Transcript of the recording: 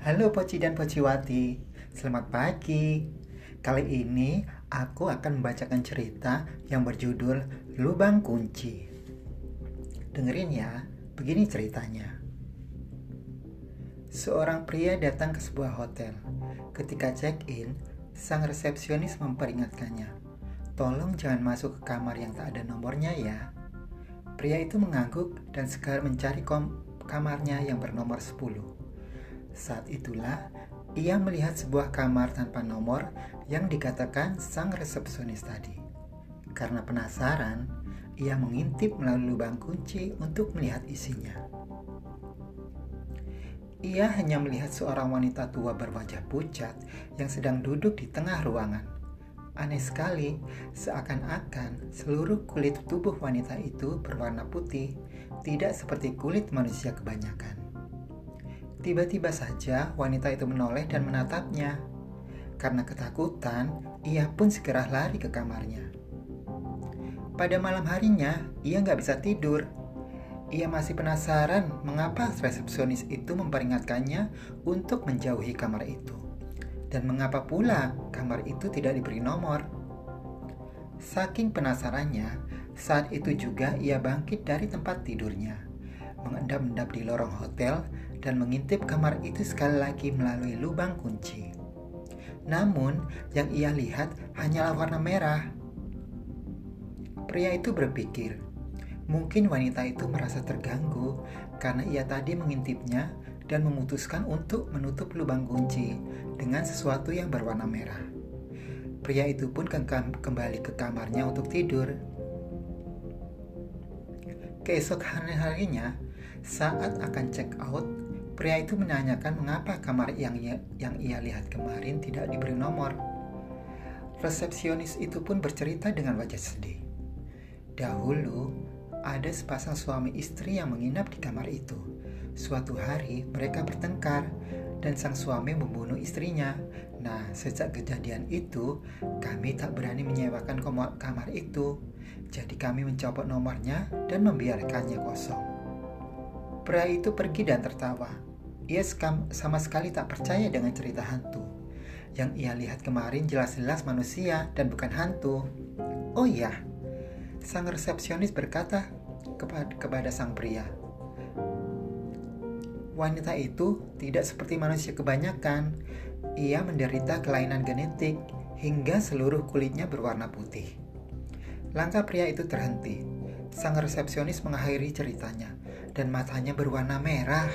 Halo Poci dan Pociwati, selamat pagi. Kali ini aku akan membacakan cerita yang berjudul Lubang Kunci. Dengerin ya, begini ceritanya. Seorang pria datang ke sebuah hotel. Ketika check-in, sang resepsionis memperingatkannya, "Tolong jangan masuk ke kamar yang tak ada nomornya ya." Pria itu mengangguk dan segera mencari kamarnya yang bernomor 10. Saat itulah ia melihat sebuah kamar tanpa nomor yang dikatakan sang resepsionis tadi. Karena penasaran, ia mengintip melalui lubang kunci untuk melihat isinya. Ia hanya melihat seorang wanita tua berwajah pucat yang sedang duduk di tengah ruangan. Aneh sekali, seakan-akan seluruh kulit tubuh wanita itu berwarna putih, tidak seperti kulit manusia kebanyakan. Tiba-tiba saja wanita itu menoleh dan menatapnya. Karena ketakutan, ia pun segera lari ke kamarnya. Pada malam harinya, ia nggak bisa tidur. Ia masih penasaran mengapa resepsionis itu memperingatkannya untuk menjauhi kamar itu. Dan mengapa pula kamar itu tidak diberi nomor. Saking penasarannya, saat itu juga ia bangkit dari tempat tidurnya mengendap-endap di lorong hotel dan mengintip kamar itu sekali lagi melalui lubang kunci. Namun, yang ia lihat hanyalah warna merah. Pria itu berpikir, mungkin wanita itu merasa terganggu karena ia tadi mengintipnya dan memutuskan untuk menutup lubang kunci dengan sesuatu yang berwarna merah. Pria itu pun kembali ke kamarnya untuk tidur. Keesokan harinya, saat akan check out, pria itu menanyakan mengapa kamar yang ia, yang ia lihat kemarin tidak diberi nomor. Resepsionis itu pun bercerita dengan wajah sedih. Dahulu, ada sepasang suami istri yang menginap di kamar itu. Suatu hari mereka bertengkar dan sang suami membunuh istrinya. Nah, sejak kejadian itu, kami tak berani menyewakan kamar itu. Jadi kami mencopot nomornya dan membiarkannya kosong. Pria itu pergi dan tertawa. Ia sama sekali tak percaya dengan cerita hantu. Yang ia lihat kemarin jelas-jelas manusia dan bukan hantu. Oh iya, sang resepsionis berkata kepada sang pria, wanita itu tidak seperti manusia kebanyakan. Ia menderita kelainan genetik hingga seluruh kulitnya berwarna putih. Langkah pria itu terhenti. Sang resepsionis mengakhiri ceritanya dan matanya berwarna merah.